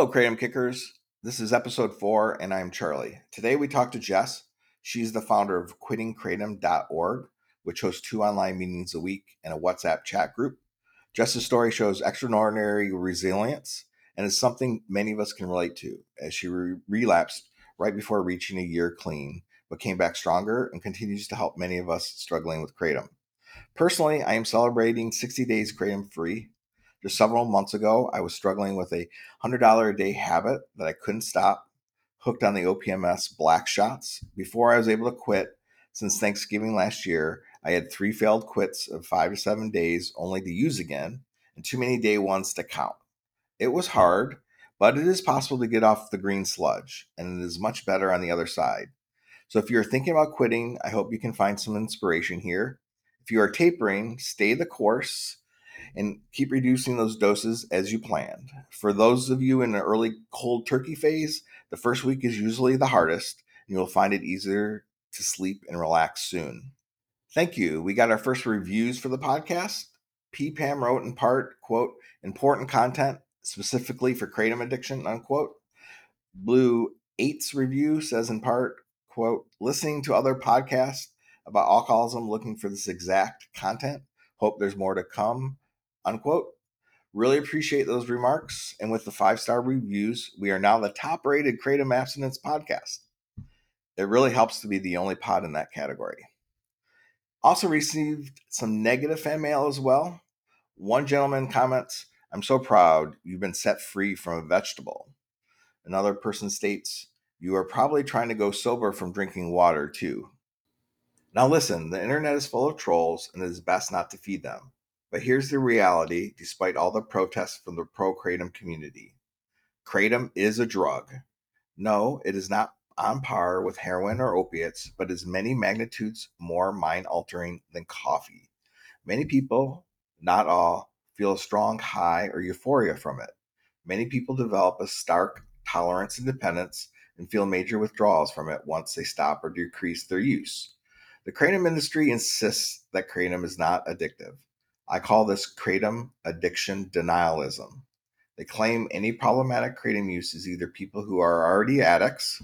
Hello, Kratom Kickers. This is episode four, and I'm Charlie. Today we talk to Jess. She's the founder of quittingkratom.org, which hosts two online meetings a week and a WhatsApp chat group. Jess's story shows extraordinary resilience and is something many of us can relate to, as she re- relapsed right before reaching a year clean, but came back stronger and continues to help many of us struggling with kratom. Personally, I am celebrating 60 days kratom free just several months ago, I was struggling with a $100 a day habit that I couldn't stop, hooked on the OPMS black shots. Before I was able to quit, since Thanksgiving last year, I had three failed quits of five to seven days only to use again, and too many day ones to count. It was hard, but it is possible to get off the green sludge, and it is much better on the other side. So if you're thinking about quitting, I hope you can find some inspiration here. If you are tapering, stay the course and keep reducing those doses as you planned. For those of you in the early cold turkey phase, the first week is usually the hardest, and you'll find it easier to sleep and relax soon. Thank you. We got our first reviews for the podcast. P. Pam wrote in part, quote, important content specifically for kratom addiction, unquote. Blue Eight's review says in part, quote, listening to other podcasts about alcoholism looking for this exact content. Hope there's more to come unquote. Really appreciate those remarks. And with the five star reviews, we are now the top rated Kratom Abstinence podcast. It really helps to be the only pod in that category. Also received some negative fan mail as well. One gentleman comments, I'm so proud you've been set free from a vegetable. Another person states, You are probably trying to go sober from drinking water too. Now, listen, the internet is full of trolls and it is best not to feed them. But here's the reality despite all the protests from the pro Kratom community Kratom is a drug. No, it is not on par with heroin or opiates, but is many magnitudes more mind altering than coffee. Many people, not all, feel a strong high or euphoria from it. Many people develop a stark tolerance and dependence and feel major withdrawals from it once they stop or decrease their use. The kratom industry insists that kratom is not addictive. I call this kratom addiction denialism. They claim any problematic kratom use is either people who are already addicts,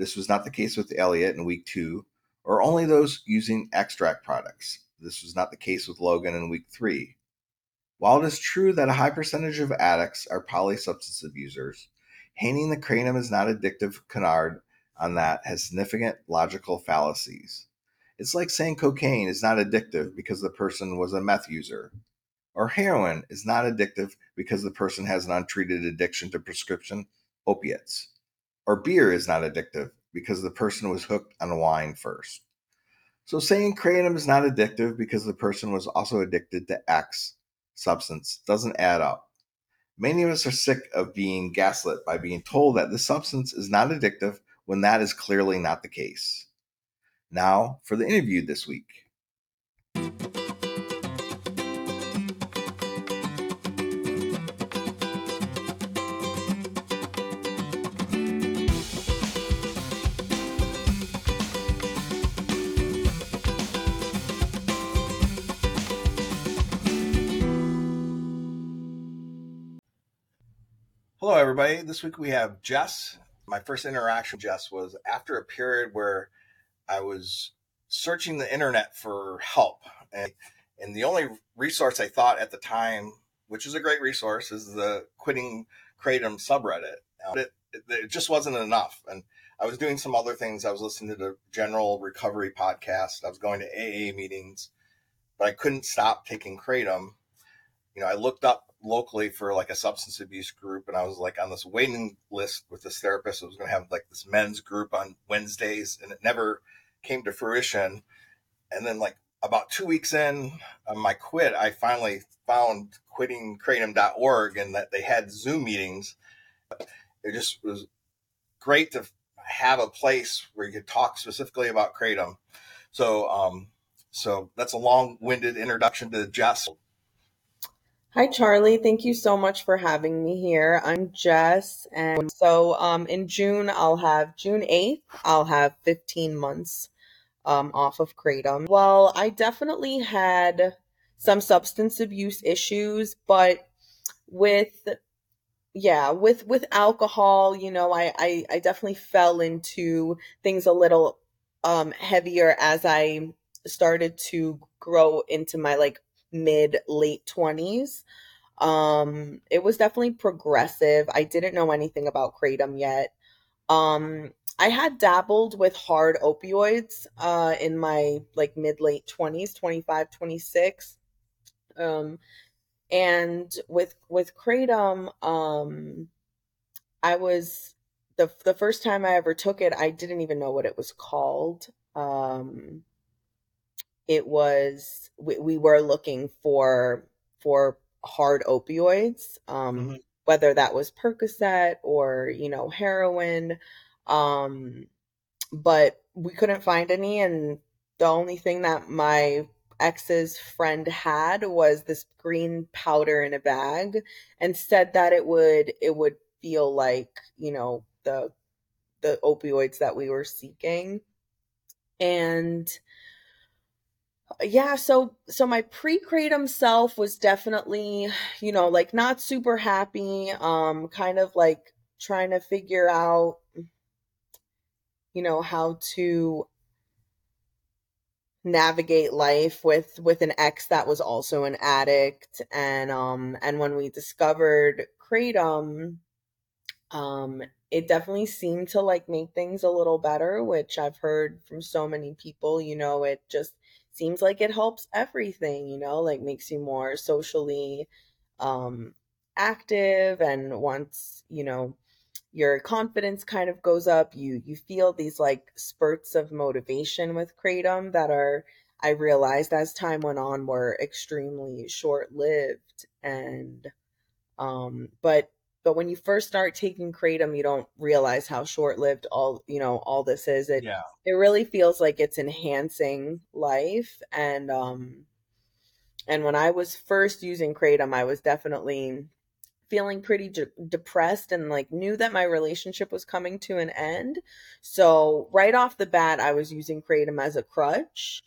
this was not the case with Elliot in week two, or only those using extract products. This was not the case with Logan in week three. While it is true that a high percentage of addicts are polysubstance abusers, hanging the kratom is not addictive canard on that has significant logical fallacies. It's like saying cocaine is not addictive because the person was a meth user, or heroin is not addictive because the person has an untreated addiction to prescription opiates, or beer is not addictive because the person was hooked on wine first. So saying kratom is not addictive because the person was also addicted to X substance doesn't add up. Many of us are sick of being gaslit by being told that the substance is not addictive when that is clearly not the case. Now for the interview this week. Hello, everybody. This week we have Jess. My first interaction with Jess was after a period where I was searching the internet for help. And, and the only resource I thought at the time, which is a great resource, is the Quitting Kratom subreddit. It, it, it just wasn't enough. And I was doing some other things. I was listening to the General Recovery podcast. I was going to AA meetings, but I couldn't stop taking Kratom. You know, I looked up locally for like a substance abuse group and I was like on this waiting list with this therapist. I was going to have like this men's group on Wednesdays and it never came to fruition. And then like about two weeks in on my quit, I finally found quittingkratom.org and that they had Zoom meetings. It just was great to have a place where you could talk specifically about kratom. So, um, so that's a long-winded introduction to Jess. Hi, Charlie. Thank you so much for having me here. I'm Jess. And so um, in June, I'll have June 8th, I'll have 15 months um, off of Kratom. Well, I definitely had some substance abuse issues, but with yeah, with with alcohol, you know, I I, I definitely fell into things a little um heavier as I started to grow into my like mid late 20s. Um it was definitely progressive. I didn't know anything about kratom yet. Um I had dabbled with hard opioids uh in my like mid late 20s, 25, 26. Um and with with kratom um i was the the first time i ever took it i didn't even know what it was called um it was we, we were looking for for hard opioids um Mm-hmm. whether that was percocet or you know heroin um but we couldn't find any and the only thing that my ex's friend had was this green powder in a bag and said that it would it would feel like you know the the opioids that we were seeking. And yeah so so my pre-kratom self was definitely you know like not super happy um kind of like trying to figure out you know how to navigate life with with an ex that was also an addict. And um and when we discovered kratom um it definitely seemed to like make things a little better which i've heard from so many people you know it just seems like it helps everything you know like makes you more socially um active. And once you know your confidence kind of goes up you you feel these like spurts of motivation with kratom that are i realized as time went on were extremely short lived and um but but when you first start taking kratom you don't realize how short lived all you know all this is it Yeah. it really feels like it's enhancing life and um and when i was first using kratom i was definitely feeling pretty de- depressed and like knew that my relationship was coming to an end. So, right off the bat, I was using Kratom as a crutch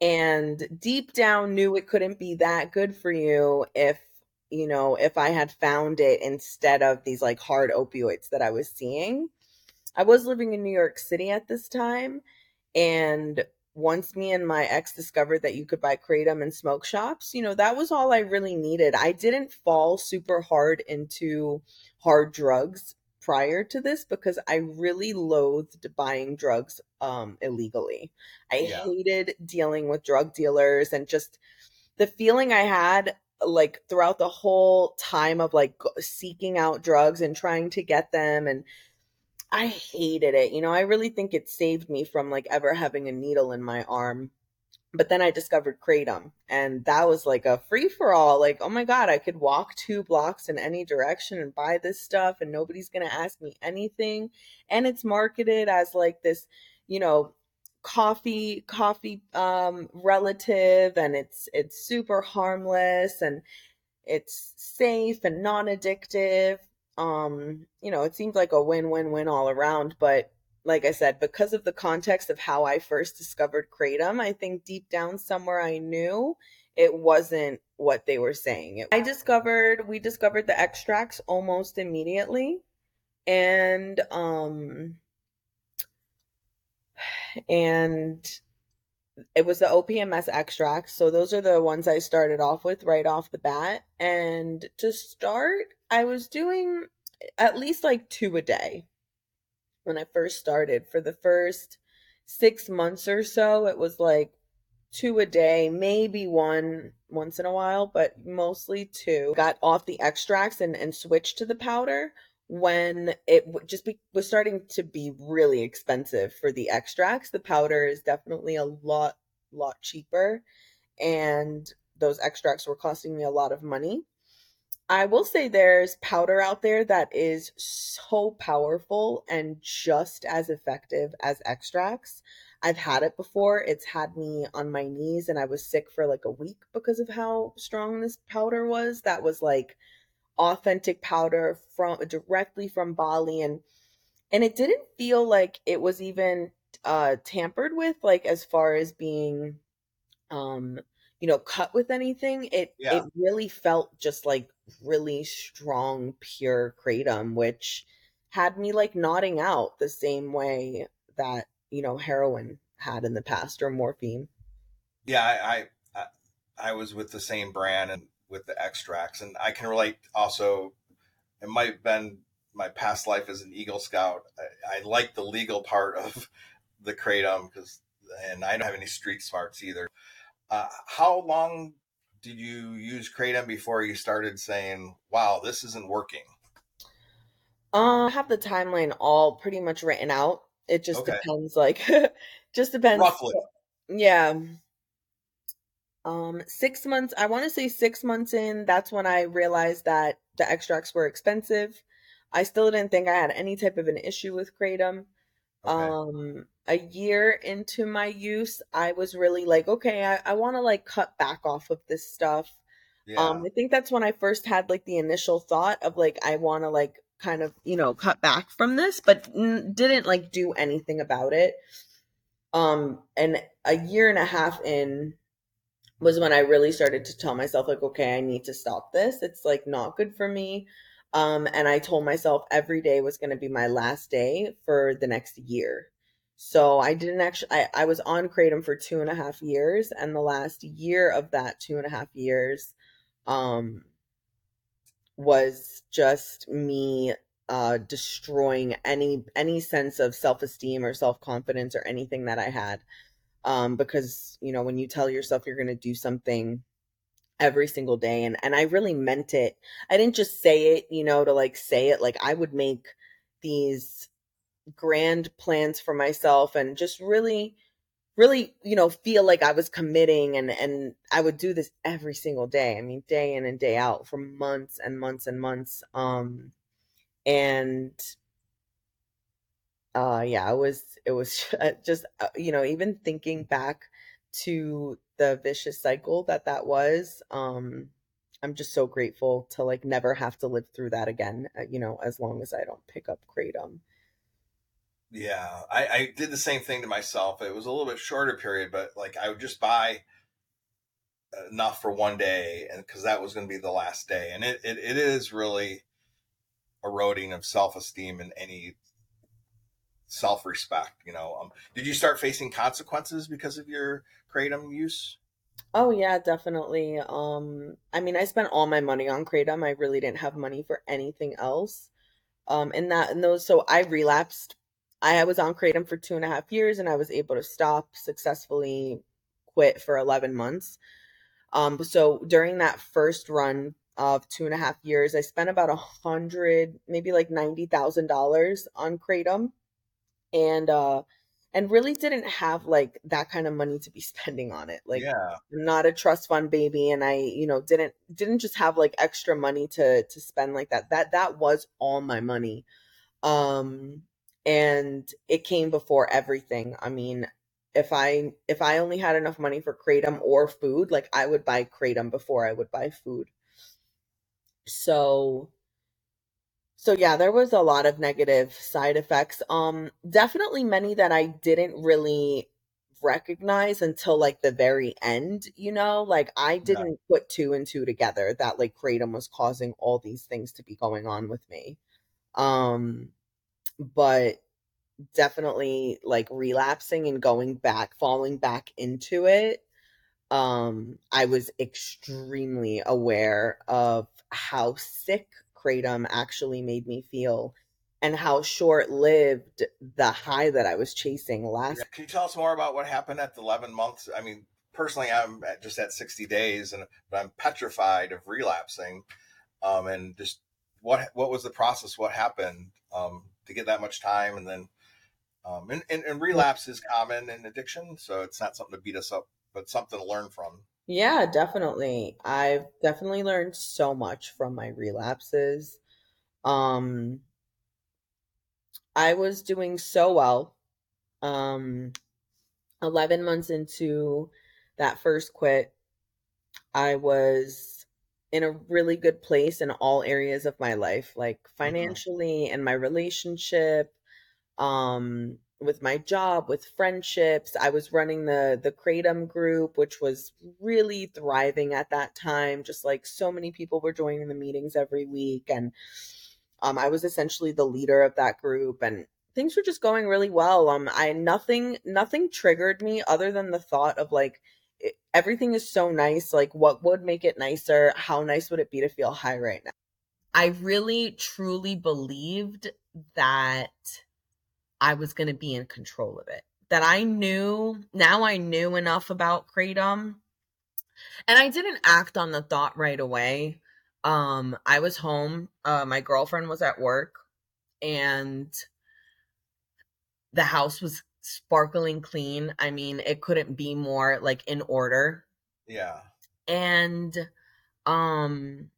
and deep down knew it couldn't be that good for you if, you know, if I had found it instead of these like hard opioids that I was seeing. I was living in New York City at this time and once me and my ex discovered that you could buy kratom in smoke shops, you know, that was all I really needed. I didn't fall super hard into hard drugs prior to this because I really loathed buying drugs um illegally. I Yeah. hated dealing with drug dealers and just the feeling I had like throughout the whole time of like seeking out drugs and trying to get them and I hated it. You know, I really think it saved me from like ever having a needle in my arm. But then I discovered Kratom, and that was like a free for all. Like, oh my God, I could walk two blocks in any direction and buy this stuff, and nobody's going to ask me anything. And it's marketed as like this, you know, coffee coffee um relative and it's it's super harmless and it's safe and non-addictive um you know it seemed like a win-win-win all around but like i said because of the context of how i first discovered kratom i think deep down somewhere i knew it wasn't what they were saying i discovered we discovered the extracts almost immediately and um and it was the OPMS extracts. So those are the ones I started off with right off the bat. And to start, I was doing at least like two a day when I first started. For the first six months or so, it was like two a day, maybe one once in a while, but mostly two. Got off the extracts and, and switched to the powder when it just be, was starting to be really expensive for the extracts. The powder is definitely a lot, lot cheaper, and those extracts were costing me a lot of money. I will say there's powder out there that is so powerful and just as effective as extracts. I've had it before. It's had me on my knees and I was sick for like a week because of how strong this powder was. That was like authentic powder from directly from Bali and and it didn't feel like it was even uh tampered with like as far as being um you know cut with anything it Yeah. it really felt just like really strong, pure kratom, which had me like nodding out the same way that, you know, heroin had in the past or morphine. Yeah, I, I, I was with the same brand and with the extracts, and I can relate also. It might have been my past life as an Eagle Scout. I, I like the legal part of the kratom because, and I don't have any street smarts either. Uh, how long did you use kratom before you started saying, "Wow, this isn't working"? Uh, I have the timeline all pretty much written out. It just okay. depends, like, just depends. Roughly. Yeah. Um, six months. I want to say six months in. That's when I realized that the extracts were expensive. I still didn't think I had any type of an issue with kratom. Okay. Um, a year into my use, I was really like, okay, I, I want to like cut back off of this stuff. Yeah. Um, I think that's when I first had like the initial thought of like, I want to like kind of, you know, cut back from this, but n- didn't like do anything about it. Um, and a year and a half in was when I really started to tell myself, like, okay, I need to stop this. It's like not good for me. Um, and I told myself every day was going to be my last day for the next year. So I didn't actually, I, I was on Kratom for two and a half years. And the last year of that two and a half years, um, was just me uh destroying any any sense of self-esteem or self-confidence or anything that I had um because you know when you tell yourself you're going to do something every single day and and I really meant it. I didn't just say it, you know, to like say it like I would make these grand plans for myself and just really really, you know, feel like I was committing and and I would do this every single day. I mean, day in and day out for months and months and months. Um and uh yeah, it was it was just uh, you know, even thinking back to the vicious cycle that that was um i'm just so grateful to like never have to live through that again uh, you know as long as i don't pick up kratom. Yeah I, I did the same thing to myself. It was a little bit shorter period but like i would just buy enough for one day and because that was going to be the last day and it, it, it is really eroding of self-esteem and any self-respect you know um, did you start facing consequences because of your kratom use? Oh yeah definitely. Um i mean i spent all my money on kratom. I really didn't have money for anything else. Um and that and those so i relapsed. I was on kratom for two and a half years and i was able to stop successfully quit for 11 months. Um so during that first run of two and a half years i spent about a hundred maybe like ninety thousand dollars on kratom and uh and really didn't have like that kind of money to be spending on it like yeah. I'm not a trust fund baby and i you know didn't didn't just have like extra money to to spend like that. That that was all my money um and it came before everything. I mean if i if i only had enough money for kratom or food like i would buy kratom before i would buy food. So so yeah, there was a lot of negative side effects. Um definitely many that I didn't really recognize until like the very end, you know? Like I didn't put two and two together that like kratom was causing all these things to be going on with me. Um but definitely like relapsing and going back, falling back into it. Um I was extremely aware of how sick kratom actually made me feel and how short lived the high that I was chasing last. Can you tell us more about what happened at the 11 months? I mean, personally, I'm at just at 60 days, and but I'm petrified of relapsing. Um, and just what what was the process? What happened um, to get that much time? And then, um, and, and, and relapse is common in addiction, so it's not something to beat us up, but something to learn from. Yeah, definitely. I've definitely learned so much from my relapses. Um I was doing so well. Um 11 months into that first quit, I was in a really good place in all areas of my life, like mm-hmm. financially and my relationship. Um with my job, with friendships. I was running the the Kratom group, which was really thriving at that time. Just like so many people were joining the meetings every week, and um, I was essentially the leader of that group, and things were just going really well. Um, I nothing nothing triggered me other than the thought of like everything is so nice. Like, what would make it nicer? How nice would it be to feel high right now? I really truly believed that I was going to be in control of it. That I knew, now I knew enough about Kratom. And I didn't act on the thought right away. Um, I was home. Uh, my girlfriend was at work, and the house was sparkling clean. I mean, it couldn't be more like in order. Yeah. And um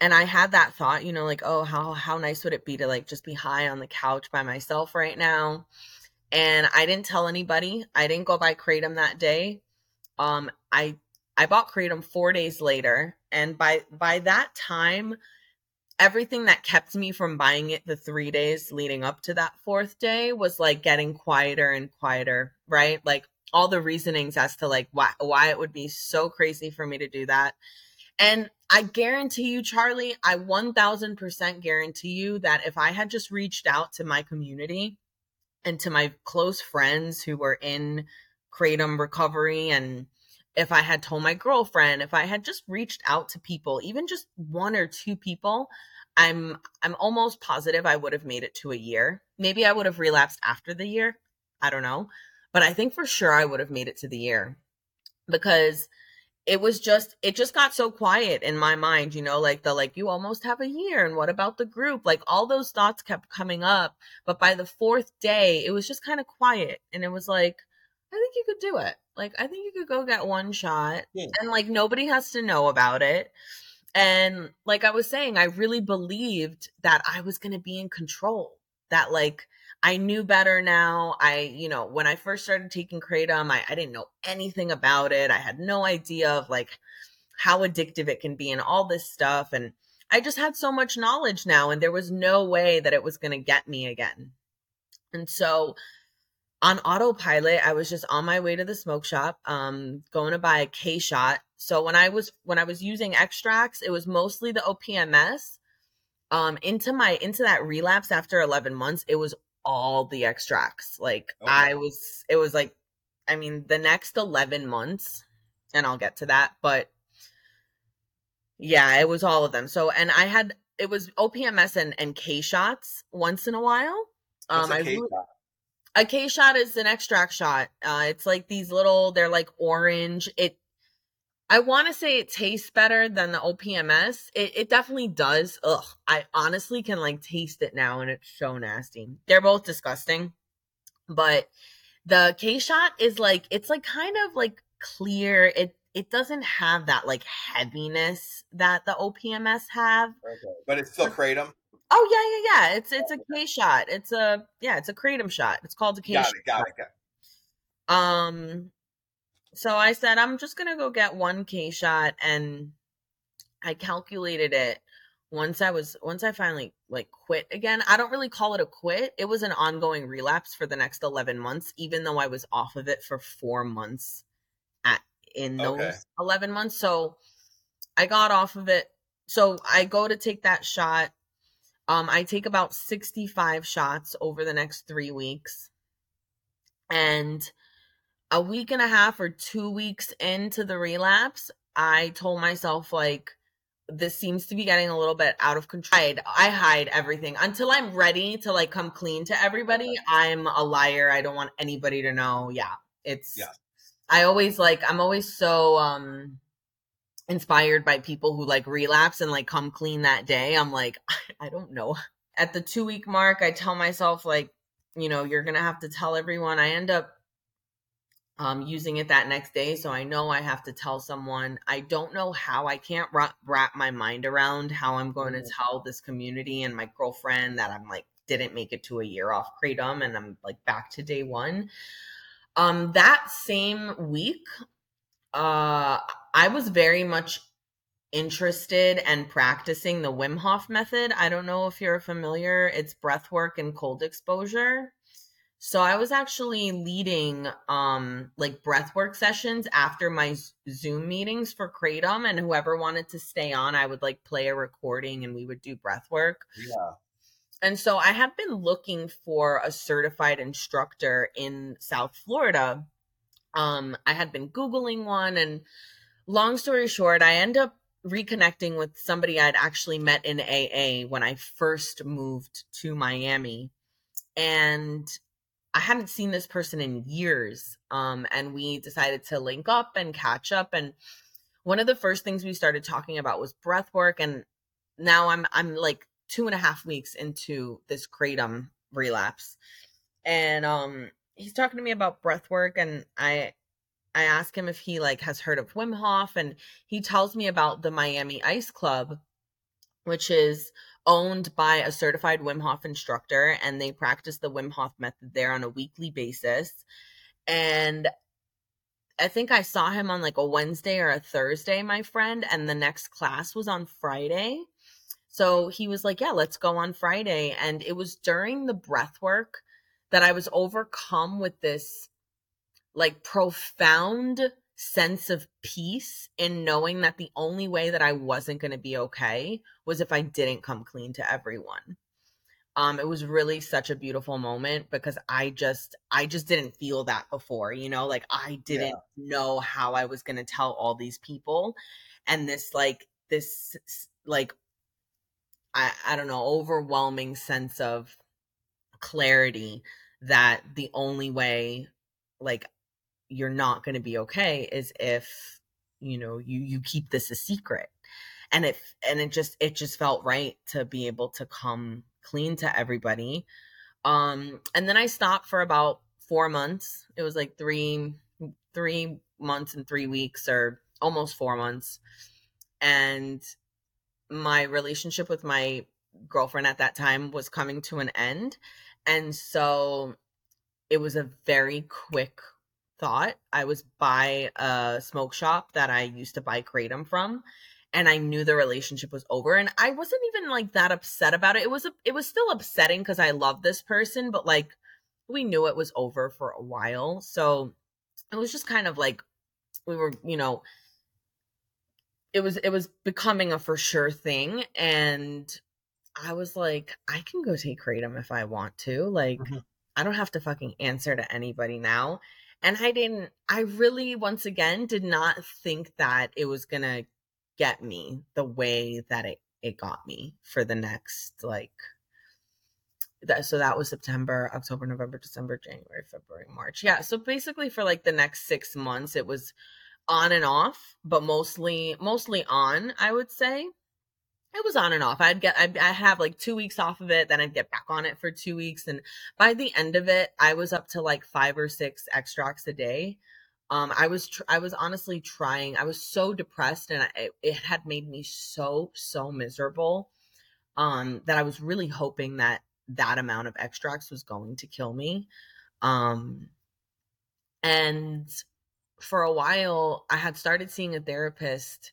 and I had that thought, you know, like, oh, how how nice would it be to like just be high on the couch by myself right now? And I didn't tell anybody. I didn't go buy kratom that day. Um, I I bought kratom four days later, and by by that time, everything that kept me from buying it the three days leading up to that fourth day was like getting quieter and quieter, right? Like all the reasonings as to like why why it would be so crazy for me to do that and I guarantee you, Charlie, I 1000% guarantee you that if I had just reached out to my community and to my close friends who were in kratom recovery and if I had told my girlfriend, if I had just reached out to people, even just one or two people, I'm I'm almost positive I would have made it to a year. Maybe I would have relapsed after the year. I don't know. But I think for sure I would have made it to the year. Because it was just it just got so quiet in my mind you know like the like you almost have a year and what about the group like all those thoughts kept coming up but by the fourth day it was just kind of quiet and it was like i think you could do it like i think you could go get one shot yeah. and like nobody has to know about it and like i was saying i really believed that i was going to be in control that like I knew better now. I, you know, when I first started taking Kratom, I, I didn't know anything about it. I had no idea of like how addictive it can be and all this stuff. And I just had so much knowledge now, and there was no way that it was going to get me again. And so on autopilot, I was just on my way to the smoke shop, um, going to buy a K shot. So when I was when I was using extracts, it was mostly the OPMS. Um, into my into that relapse after 11 months, it was all the extracts. Like okay. I was it was like I mean the next 11 months and I'll get to that, but yeah, it was all of them. So and I had it was OPMS and, and K shots once in a while. Um K shot? a K shot is an extract shot. Uh it's like these little they're like orange. It I want to say it tastes better than the OPMS. It, it definitely does. Ugh, I honestly can like taste it now, and it's so nasty. They're both disgusting, but the K shot is like it's like kind of like clear. It it doesn't have that like heaviness that the OPMS have. Okay. But it's still kratom. Oh yeah, yeah, yeah. It's it's a K shot. It's a yeah, it's a kratom shot. It's called a K got shot. It, got it, got it. Um so I said, I'm just going to go get one K shot. And I calculated it once I was, once I finally like quit again. I don't really call it a quit. It was an ongoing relapse for the next 11 months, even though I was off of it for four months at, in those okay. 11 months. So I got off of it. So I go to take that shot. Um, I take about 65 shots over the next three weeks. And a week and a half or two weeks into the relapse, I told myself, like, this seems to be getting a little bit out of control. I, hide everything until I'm ready to like come clean to everybody. I'm a liar. I don't want anybody to know. Yeah. It's, yeah. I always like, I'm always so, um, inspired by people who like relapse and like come clean that day. I'm like, I don't know. At the two week mark, I tell myself, like, you know, you're going to have to tell everyone. I end up um, using it that next day. So I know I have to tell someone. I don't know how. I can't wrap, wrap my mind around how I'm going to mm-hmm. tell this community and my girlfriend that I'm like didn't make it to a year off kratom and I'm like back to day one. Um, that same week, uh, I was very much interested and practicing the Wim Hof method. I don't know if you're familiar. It's breath work and cold exposure. So I was actually leading um like breathwork sessions after my Zoom meetings for Kratom and whoever wanted to stay on I would like play a recording and we would do breathwork. Yeah. And so I had been looking for a certified instructor in South Florida. Um I had been googling one and long story short I end up reconnecting with somebody I'd actually met in AA when I first moved to Miami. And I hadn't seen this person in years. Um, and we decided to link up and catch up. And one of the first things we started talking about was breath work. And now I'm I'm like two and a half weeks into this kratom relapse. And um he's talking to me about breath work and I I ask him if he like has heard of Wim Hof and he tells me about the Miami Ice Club, which is owned by a certified Wim Hof instructor, and they practice the Wim Hof method there on a weekly basis. And I think I saw him on like a Wednesday or a Thursday, my friend, and the next class was on Friday. So he was like, Yeah, let's go on Friday. And it was during the breath work that I was overcome with this like profound sense of peace in knowing that the only way that I wasn't going to be okay was if I didn't come clean to everyone. Um it was really such a beautiful moment because I just I just didn't feel that before, you know, like I didn't yeah. know how I was going to tell all these people and this like this like I I don't know, overwhelming sense of clarity that the only way like you're not going to be okay is if you know you you keep this a secret. And it and it just it just felt right to be able to come clean to everybody. Um and then i stopped for about four months. It was like three three months and three weeks or almost four months. And my relationship with my girlfriend at that time was coming to an end. And so it was a very quick thought I was by a smoke shop that I used to buy kratom from and I knew the relationship was over and I wasn't even like that upset about it. It was a, it was still upsetting cuz I love this person but like we knew it was over for a while. So it was just kind of like we were, you know, it was it was becoming a for sure thing and I was like I can go take kratom if I want to. Like mm-hmm. I don't have to fucking answer to anybody now. And I didn't, I really, once again, did not think that it was going to get me the way that it, it got me for the next, like, that, so that was September, October, November, December, January, February, March. Yeah. So basically for like the next six months, it was on and off, but mostly, mostly on, I would say it was on and off. I'd get, I'd, I'd, have like two weeks off of it, then I'd get back on it for two weeks. And by the end of it, I was up to like five or six extracts a day. Um, I was, tr- I was honestly trying. I was so depressed, and I, it, it had made me so, so miserable. Um, that I was really hoping that that amount of extracts was going to kill me. Um, and for a while, I had started seeing a therapist.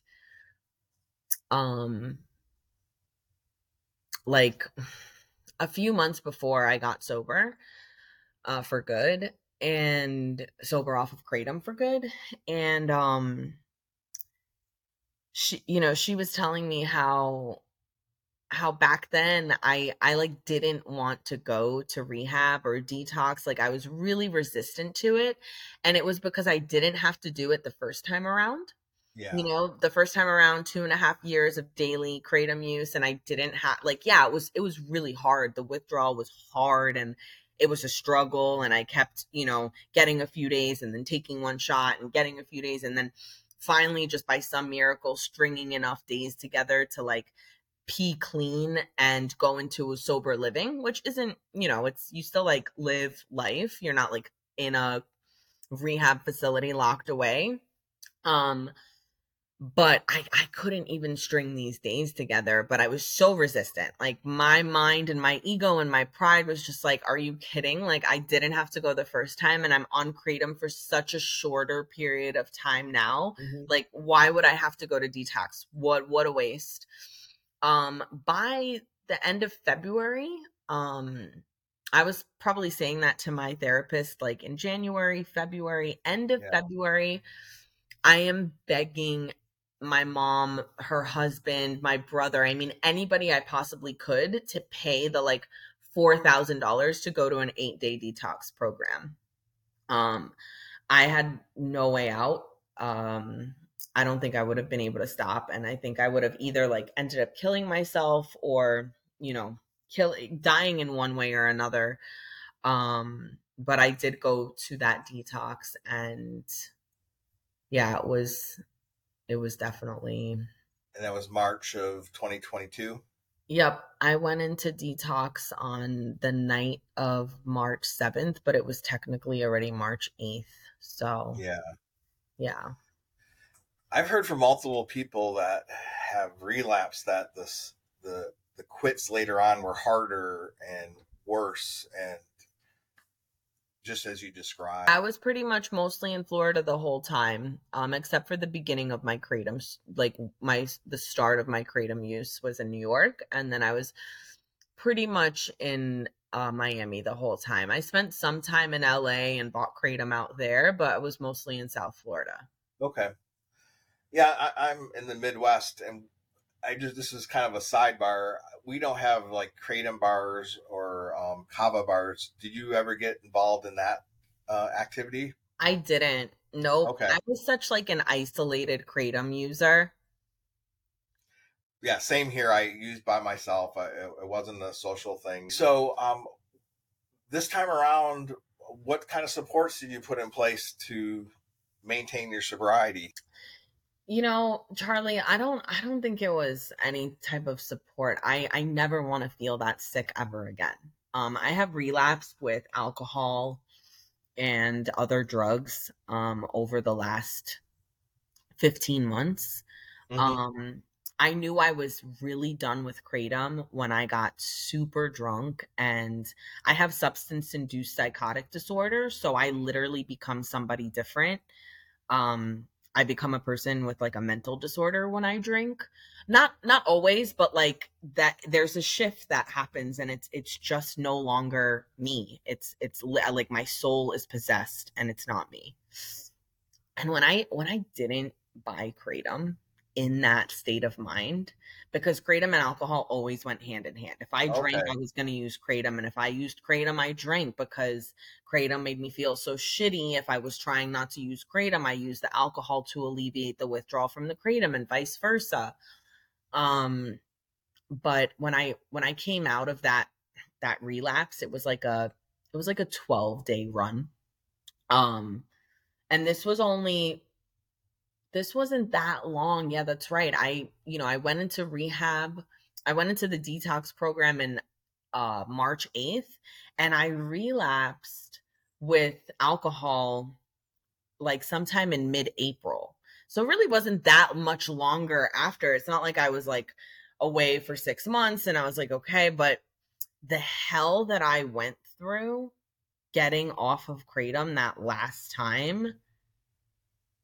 Um, like a few months before I got sober uh, for good and sober off of kratom for good and um she you know she was telling me how how back then I I like didn't want to go to rehab or detox like I was really resistant to it and it was because I didn't have to do it the first time around yeah. You know, the first time around, two and a half years of daily kratom use, and I didn't have like, yeah, it was it was really hard. The withdrawal was hard, and it was a struggle. And I kept, you know, getting a few days, and then taking one shot, and getting a few days, and then finally, just by some miracle, stringing enough days together to like pee clean and go into a sober living, which isn't, you know, it's you still like live life. You're not like in a rehab facility locked away. Um, but I, I couldn't even string these days together but i was so resistant like my mind and my ego and my pride was just like are you kidding like i didn't have to go the first time and i'm on kratom for such a shorter period of time now mm-hmm. like why would i have to go to detox what what a waste um by the end of february um I was probably saying that to my therapist like in January, February, end of Yeah. February. I am begging my mom, her husband, my brother, I mean, anybody I possibly could to pay the like $4,000 to go to an eight day detox program. Um, I had no way out. Um, I don't think I would have been able to stop. And I think I would have either like ended up killing myself or, you know, kill dying in one way or another. Um, but I did go to that detox and yeah, it was it was definitely And that was March of 2022. Yep, I went into detox on the night of March 7th, but it was technically already March 8th. So, Yeah. yeah. I've heard from multiple people that have relapsed that this the the quits later on were harder and worse and just as you described. I was pretty much mostly in Florida the whole time, um, except for the beginning of my kratom. Like my the start of my kratom use was in New York, and then I was pretty much in uh, Miami the whole time. I spent some time in LA and bought kratom out there, but I was mostly in South Florida. Okay. Yeah, I, I'm in the Midwest, and I just this is kind of a sidebar. We don't have like kratom bars or um, kava bars. Did you ever get involved in that uh, activity? I didn't. Nope. Okay. I was such like an isolated kratom user. Yeah, same here. I used by myself. I, it it wasn't a social thing. So, um, this time around, what kind of supports did you put in place to maintain your sobriety? You know, Charlie, I don't I don't think it was any type of support. I I never want to feel that sick ever again. Um I have relapsed with alcohol and other drugs um over the last 15 months. Mhm. Um I knew I was really done with kratom when I got super drunk and I have substance induced psychotic disorder, so I literally become somebody different. Um I become a person with like a mental disorder when I drink. Not not always, but like that there's a shift that happens and it's it's just no longer me. It's it's uh, like my soul is possessed and it's not me. And when I when I didn't buy kratom in that state of mind because kratom and alcohol always went hand in hand. If I drank, Okay. I was going to use kratom and if I used kratom, I drank because kratom made me feel so shitty. If I was trying not to use kratom, I used the alcohol to alleviate the withdrawal from the kratom and vice versa. Um but when I when I came out of that that relapse, it was like a it was like a 12 day run. Um and this was only this wasn't that long. Yeah, that's right. I, you know, I went into rehab. I went into the detox program in uh March 8th and I relapsed with alcohol like sometime in mid-April. So it really wasn't that much longer after. It's not like I was like away for 6 months and I was like okay, but the hell that I went through getting off of kratom that last time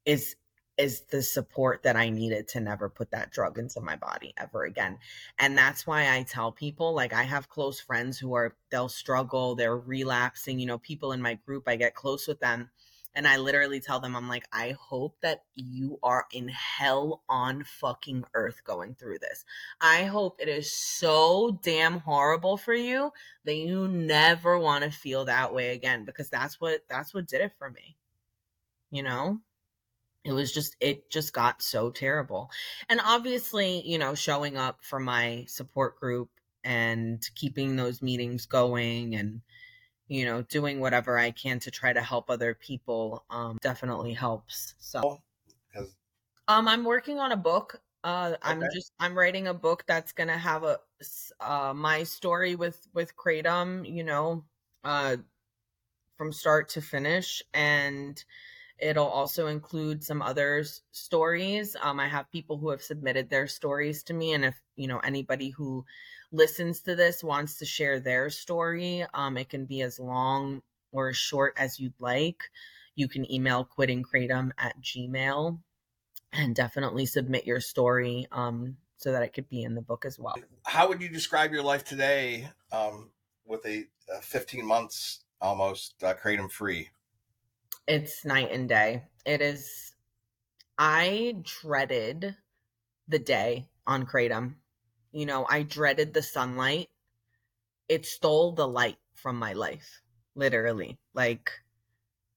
is is the support that I needed to never put that drug into my body ever again. And that's why I tell people like I have close friends who are they'll struggle, they're relapsing, you know, people in my group I get close with them and I literally tell them I'm like I hope that you are in hell on fucking earth going through this. I hope it is so damn horrible for you that you never want to feel that way again because that's what that's what did it for me. You know? It was just it just got so terrible. And obviously you know showing up for my support group and keeping those meetings going and you know doing whatever i can to try to help other people um definitely helps so. Um i'm working on a book uh i'm just i'm writing a book that's gonna have a uh my story with with kratom you know uh from start to finish and It'll also include some other stories. Um, I have people who have submitted their stories to me, and if you know anybody who listens to this wants to share their story, um, it can be as long or as short as you'd like. You can email quittingkratom at gmail and definitely submit your story um, so that it could be in the book as well. How would you describe your life today um, with a, a 15 months almost uh, kratom free? It's night and day. It is. I dreaded the day on kratom. You know, I dreaded the sunlight. It stole the light from my life, literally. Like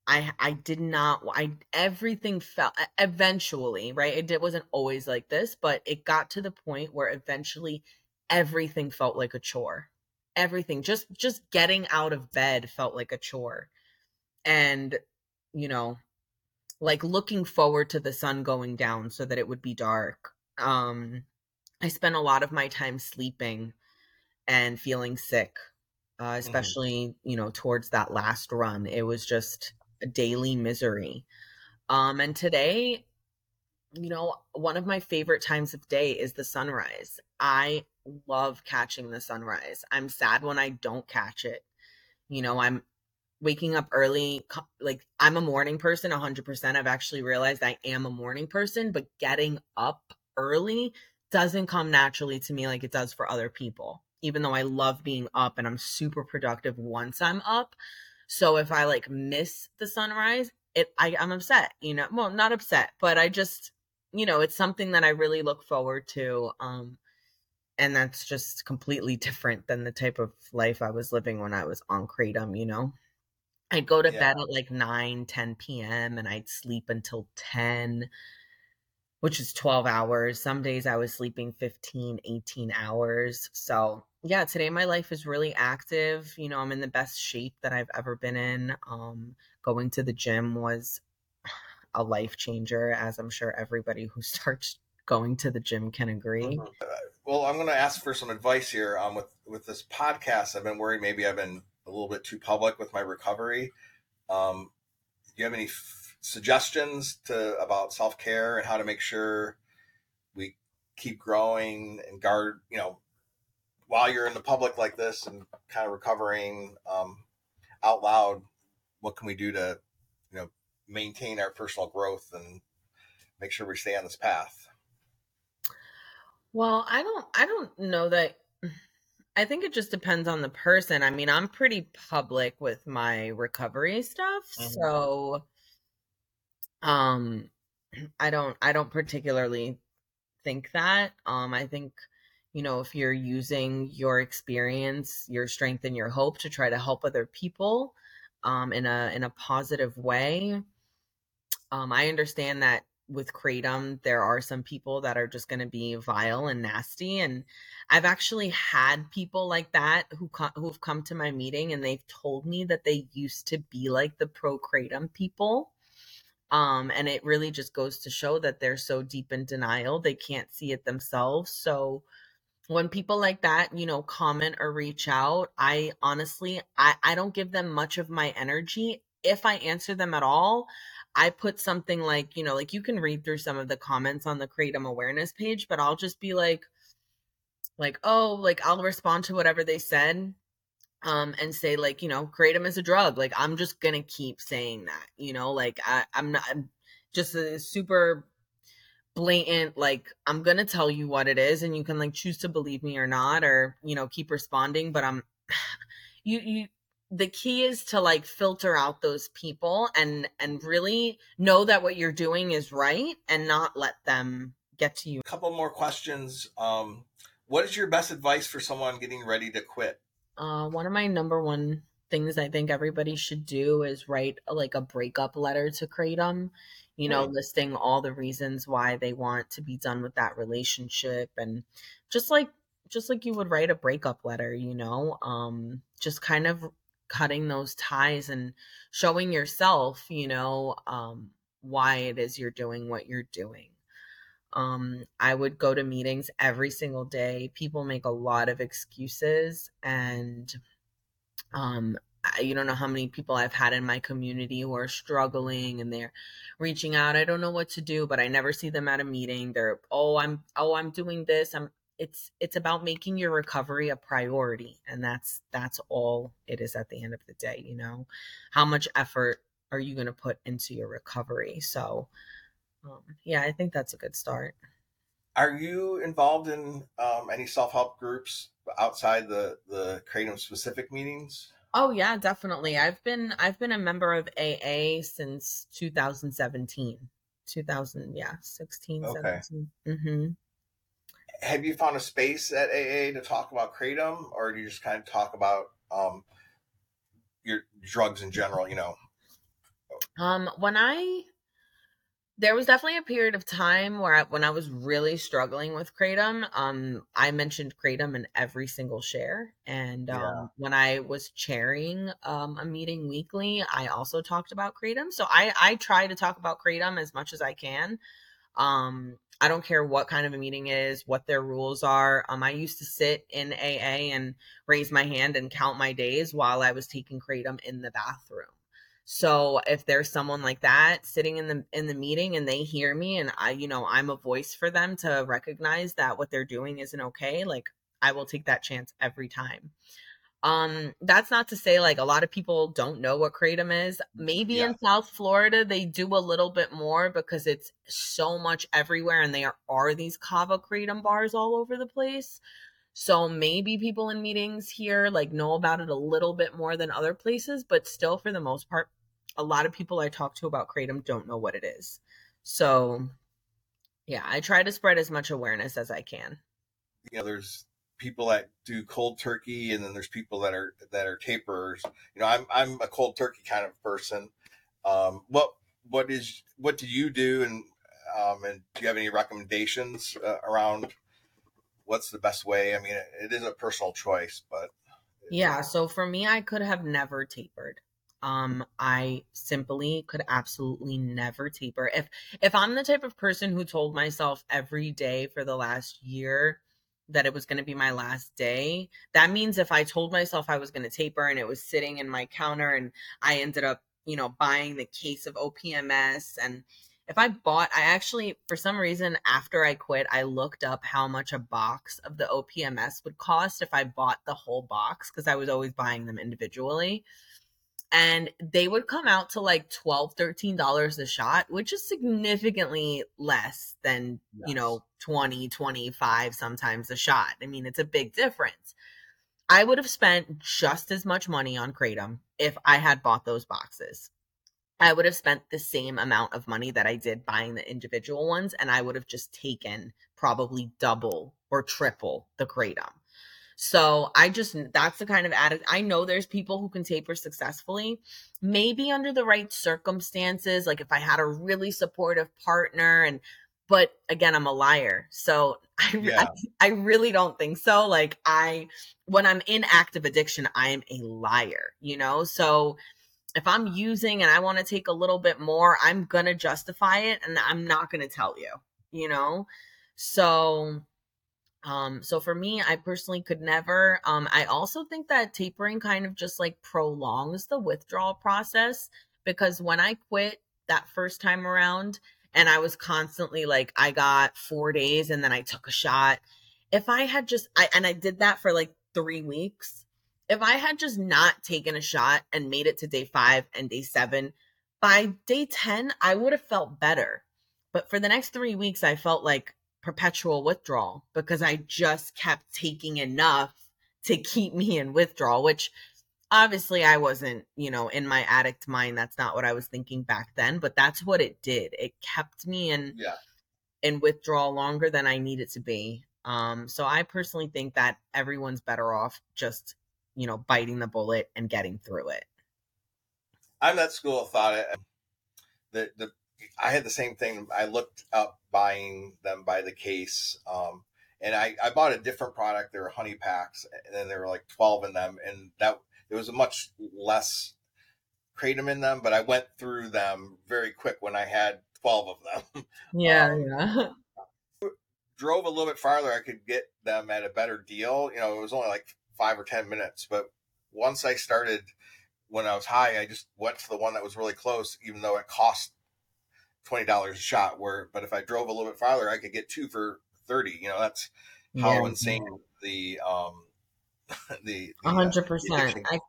I I did not I everything felt eventually, right? It wasn't always like this, but it got to the point where eventually everything felt like a chore. Everything just just getting out of bed felt like a chore. And you know, like looking forward to the sun going down so that it would be dark. Um I spent a lot of my time sleeping and feeling sick. Uh, mm-hmm. especially mm-hmm. you know towards that last run it was just a daily misery um and today you know one of my favorite times of day is the sunrise i love catching the sunrise i'm sad when i don't catch it you know i'm waking up early like i'm a morning person 100% i've actually realized i am a morning person but getting up early doesn't come naturally to me like it does for other people even though i love being up and i'm super productive once i'm up. So if i like miss the sunrise it I, i'm upset you know well not upset but i just you know it's something that i really look forward to um and that's just completely different than the type of life i was living when i was on kratom you know I'd go to yeah. bed at like 9, 10 p.m. and I'd sleep until 10, which is 12 hours. Some days I was sleeping 15, 18 hours. So, yeah, today my life is really active. You know, I'm in the best shape that I've ever been in. Um, going to the gym was a life changer, as I'm sure everybody who starts going to the gym can agree. Mm-hmm. well, I'm going to ask for some advice here um, with with this podcast. I've been worried maybe I've been a little bit too public with my recovery. Um, do you have any f- suggestions to about self care and how to make sure we keep growing and guard, you know, while you're in the public like this and kind of recovering um, out loud? What can we do to, you know, maintain our personal growth and make sure we stay on this path? Well, I don't I don't know that I think it just depends on the person. I mean, I'm pretty public with my recovery stuff, mm-hmm. so um I don't I don't particularly think that. Um I think you know, if you're using your experience, your strength and your hope to try to help other people um in a in a positive way, um I understand that with kratom there are some people that are just going to be vile and nasty and i've actually had people like that who co- who've come to my meeting and they've told me that they used to be like the pro kratom people um and it really just goes to show that they're so deep in denial they can't see it themselves so when people like that you know comment or reach out i honestly i i don't give them much of my energy. If i answer them at all I put something like, you know, like you can read through some of the comments on the Kratom awareness page, but I'll just be like, like, oh, like I'll respond to whatever they said um and say like you know kratom is a drug like i'm just gonna keep saying that you know like I, i'm not I'm just a super blatant like i'm gonna tell you what it is and you can like choose to believe me or not or you know keep responding but i'm you you the key is to like filter out those people and and really know that what you're doing is right and not let them get to you. A couple more questions. Um, what is your best advice for someone getting ready to quit? Uh, one of my number one things I think everybody should do is write a, like a breakup letter to Kratom, you know, listing all the reasons why they want to be done with that relationship and just like just like you would write a breakup letter, you know, um, just kind of cutting those ties and showing yourself, you know, um, why it is you're doing what you're doing. Um, I would go to meetings every single day. People make a lot of excuses, and um, you don't know how many people I've had in my community who are struggling and they're reaching out. I don't know what to do, but I never see them at a meeting. They're, oh, I'm, oh, I'm doing this. I'm, it's it's about making your recovery a priority and that's that's all it is at the end of the day you know how much effort are you going to put into your recovery so um, yeah i think that's a good start Are you involved in um, any self help groups outside the the Kratom specific meetings? Oh yeah, definitely. I've been I've been a member of AA since 2017. 2000, yeah, 16, okay. 17. Mm-hmm. Have you found a space at AA to talk about kratom, or do you just kind of talk about um, your drugs in general? You know, um, when I there was definitely a period of time where I, when I was really struggling with kratom, um, I mentioned kratom in every single share. And um, yeah. when I was chairing um, a meeting weekly, I also talked about kratom. So I, I try to talk about kratom as much as I can. Um, I don't care what kind of a meeting is, what their rules are. Um, I used to sit in AA and raise my hand and count my days while I was taking kratom in the bathroom. So if there's someone like that sitting in the in the meeting and they hear me and I you know I'm a voice for them to recognize that what they're doing isn't okay, like I will take that chance every time. Um that's not to say like a lot of people don't know what kratom is. Maybe yeah. in South Florida they do a little bit more because it's so much everywhere and there are these kava kratom bars all over the place. So maybe people in meetings here like know about it a little bit more than other places, but still for the most part a lot of people I talk to about kratom don't know what it is. So, yeah, I try to spread as much awareness as I can. You know, there's people that do cold turkey, and then there's people that are that are taperers. You know, I'm I'm a cold turkey kind of person. Um, what what is what do you do, and um, and do you have any recommendations uh, around what's the best way? I mean, it, it is a personal choice, but yeah. So for me, I could have never tapered um i simply could absolutely never taper if if i'm the type of person who told myself every day for the last year that it was going to be my last day. That means if i told myself i was going to taper and it was sitting in my counter and i ended up you know buying the case of opms and if i bought i actually for some reason after i quit i looked up how much a box of the opms would cost if i bought the whole box because i was always buying them individually and they would come out to like 12 13 dollars a shot which is significantly less than yes. you know 20 25 sometimes a shot. I mean it's a big difference. I would have spent just as much money on kratom if i had bought those boxes. I would have spent the same amount of money that i did buying the individual ones and i would have just taken probably double or triple the kratom so I just, that's the kind of addict. I know there's people who can taper successfully, maybe under the right circumstances. Like if I had a really supportive partner and, but again, I'm a liar. So I, yeah. I, I really don't think so. Like I, when I'm in active addiction, I am a liar, you know? So, if I'm using and I want to take a little bit more, I'm going to justify it and I'm not going to tell you, you know? So um, so for me, I personally could never. Um, I also think that tapering kind of just like prolongs the withdrawal process because when I quit that first time around and I was constantly like, I got four days and then I took a shot. If I had just, I, and I did that for like three weeks. If I had just not taken a shot and made it to day five and day seven, by day 10, I would have felt better. But for the next three weeks, I felt like perpetual withdrawal because I just kept taking enough to keep me in withdrawal, which obviously I wasn't, you know, in my addict mind. That's not what I was thinking back then, but that's what it did. It kept me in yeah. in withdrawal longer than I needed to be. Um, so I personally think that everyone's better off just, you know, biting the bullet and getting through it. I'm that school of thought. It. The the I had the same thing. I looked up buying them by the case. Um, and I, I bought a different product. They were honey packs, and then there were like 12 in them. And that there was a much less kratom in them, but I went through them very quick when I had 12 of them. Yeah, um, yeah. drove a little bit farther, I could get them at a better deal. You know, it was only like five or 10 minutes, but once I started when I was high, I just went to the one that was really close, even though it cost twenty dollars a shot. Where, but if I drove a little bit farther, I could get two for thirty. You know, that's how yeah. insane the um the uh, hundred percent. I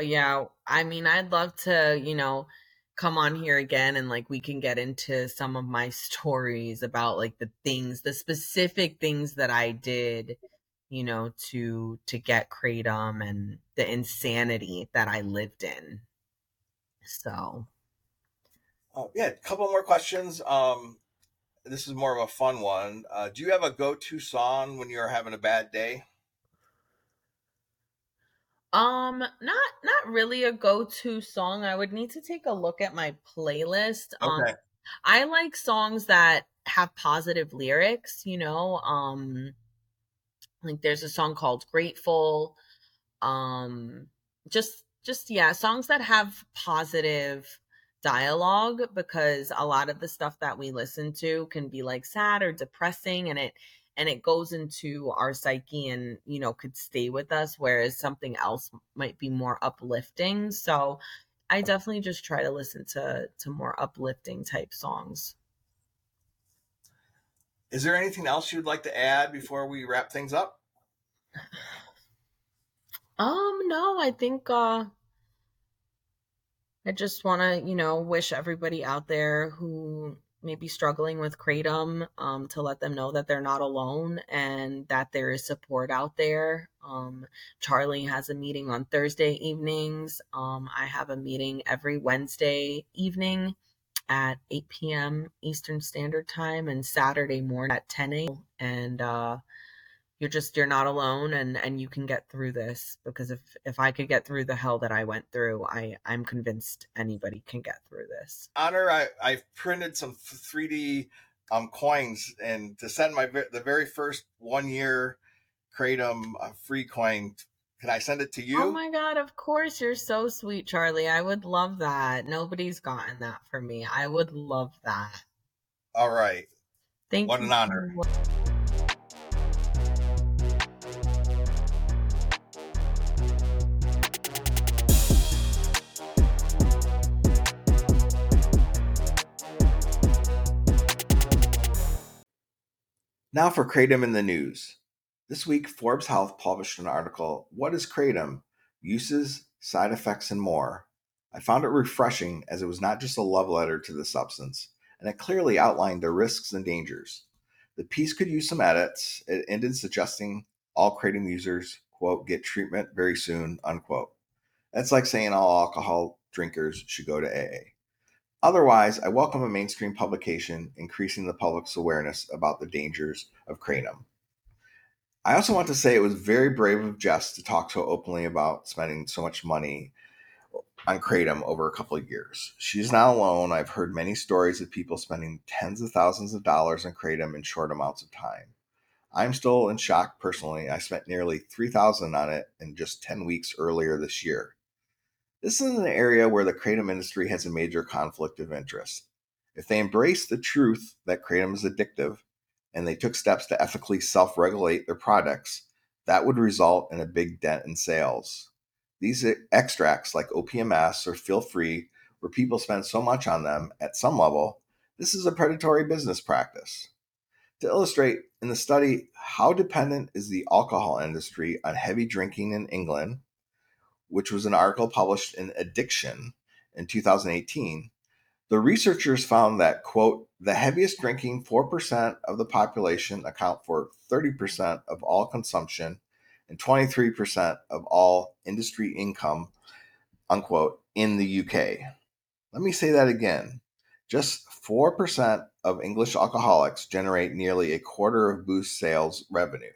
yeah, I mean, I'd love to, you know, come on here again and like we can get into some of my stories about like the things the specific things that i did you know to to get kratom and the insanity that i lived in so oh yeah a couple more questions um this is more of a fun one uh, do you have a go-to song when you're having a bad day um, not not really a go-to song. I would need to take a look at my playlist. Um, okay I like songs that have positive lyrics, you know. Um like there's a song called Grateful. Um just just yeah, songs that have positive dialogue because a lot of the stuff that we listen to can be like sad or depressing and it and it goes into our psyche and you know could stay with us whereas something else might be more uplifting. So i definitely just try to listen to to more uplifting type songs. Is there anything else you'd like to add before we wrap things up? Um no i think uh i just want to you know wish everybody out there who may be struggling with kratom um, to let them know that they're not alone and that there is support out there. Um, charlie has a meeting on thursday evenings. Um, i have a meeting every wednesday evening at 8 p.m eastern standard time and saturday morning at 10 a.m and uh, you're just you're not alone and and you can get through this because if if i could get through the hell that i went through i i'm convinced anybody can get through this. Honor i i've printed some 3d um coins and to send my the very first one year kratom uh, free coin can i send it to you? oh my god of course you're so sweet charlie. I would love that. Nobody's gotten that for me. I would love that. All right. Thank what you What an honor Now for Kratom in the news. This week, Forbes Health published an article, What is Kratom? Uses, Side Effects, and More. I found it refreshing as it was not just a love letter to the substance, and it clearly outlined the risks and dangers. The piece could use some edits. It ended suggesting all Kratom users, quote, get treatment very soon, unquote. That's like saying all alcohol drinkers should go to AA. Otherwise, I welcome a mainstream publication increasing the public's awareness about the dangers of kratom. I also want to say it was very brave of Jess to talk so openly about spending so much money on kratom over a couple of years. She's not alone. I've heard many stories of people spending tens of thousands of dollars on kratom in short amounts of time. I'm still in shock personally. I spent nearly 3000 on it in just 10 weeks earlier this year. This is an area where the kratom industry has a major conflict of interest. If they embrace the truth that kratom is addictive and they took steps to ethically self regulate their products, that would result in a big dent in sales. These extracts, like OPMS or Feel Free, where people spend so much on them at some level, this is a predatory business practice. To illustrate, in the study, How Dependent is the Alcohol Industry on Heavy Drinking in England? Which was an article published in Addiction in 2018, the researchers found that, quote, the heaviest drinking 4% of the population account for 30% of all consumption and 23% of all industry income, unquote, in the UK. Let me say that again. Just 4% of English alcoholics generate nearly a quarter of booze sales revenue.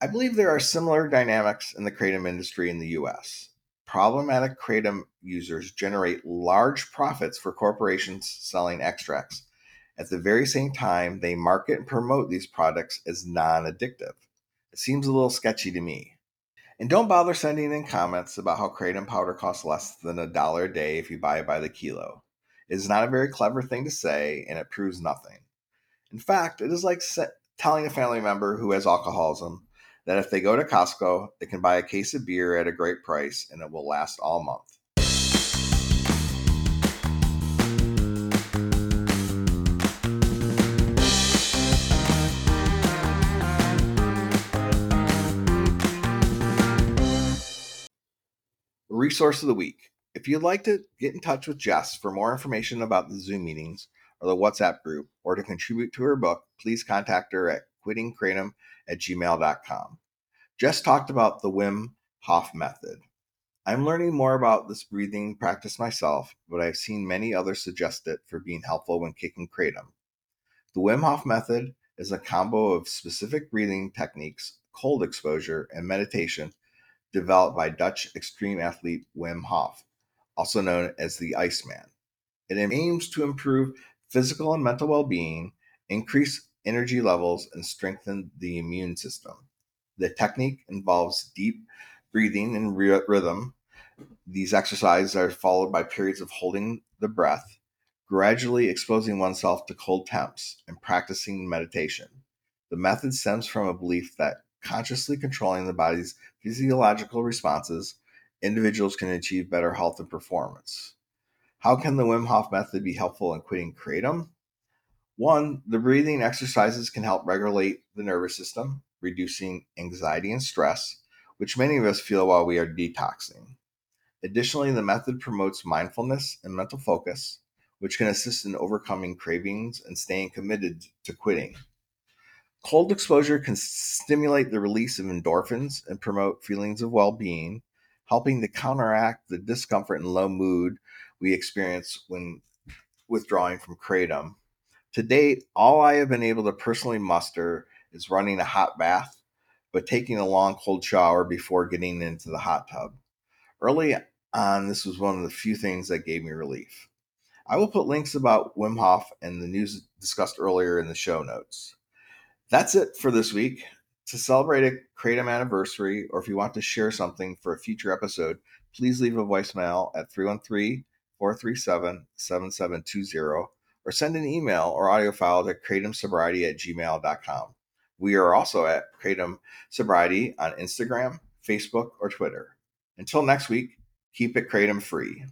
I believe there are similar dynamics in the kratom industry in the US. Problematic kratom users generate large profits for corporations selling extracts. At the very same time, they market and promote these products as non addictive. It seems a little sketchy to me. And don't bother sending in comments about how kratom powder costs less than a dollar a day if you buy it by the kilo. It is not a very clever thing to say, and it proves nothing. In fact, it is like telling a family member who has alcoholism that if they go to Costco, they can buy a case of beer at a great price and it will last all month. Resource of the week. If you'd like to get in touch with Jess for more information about the Zoom meetings or the WhatsApp group or to contribute to her book, please contact her at quittingkratom at gmail.com. Jess talked about the Wim Hof method. I'm learning more about this breathing practice myself, but I've seen many others suggest it for being helpful when kicking kratom. The Wim Hof method is a combo of specific breathing techniques, cold exposure, and meditation developed by Dutch extreme athlete Wim Hof also known as the Iceman. It aims to improve physical and mental well being, increase energy levels, and strengthen the immune system. The technique involves deep breathing and rhythm. These exercises are followed by periods of holding the breath, gradually exposing oneself to cold temps, and practicing meditation. The method stems from a belief that consciously controlling the body's physiological responses individuals can achieve better health and performance. How can the Wim Hof method be helpful in quitting kratom? One, the breathing exercises can help regulate the nervous system, reducing anxiety and stress, which many of us feel while we are detoxing. Additionally, the method promotes mindfulness and mental focus, which can assist in overcoming cravings and staying committed to quitting. Cold exposure can stimulate the release of endorphins and promote feelings of well being, helping to counteract the discomfort and low mood we experience when withdrawing from kratom. To date, all I have been able to personally muster is running a hot bath, but taking a long cold shower before getting into the hot tub. Early on, this was one of the few things that gave me relief. I will put links about Wim Hof and the news discussed earlier in the show notes. That's it for this week to celebrate a Kratom anniversary, or if you want to share something for a future episode, please leave a voicemail at 313 437 7720 or send an email or audio file to kratomsobriety at gmail.com. We are also at Kratom Sobriety on Instagram, Facebook, or Twitter. Until next week, keep it Kratom free.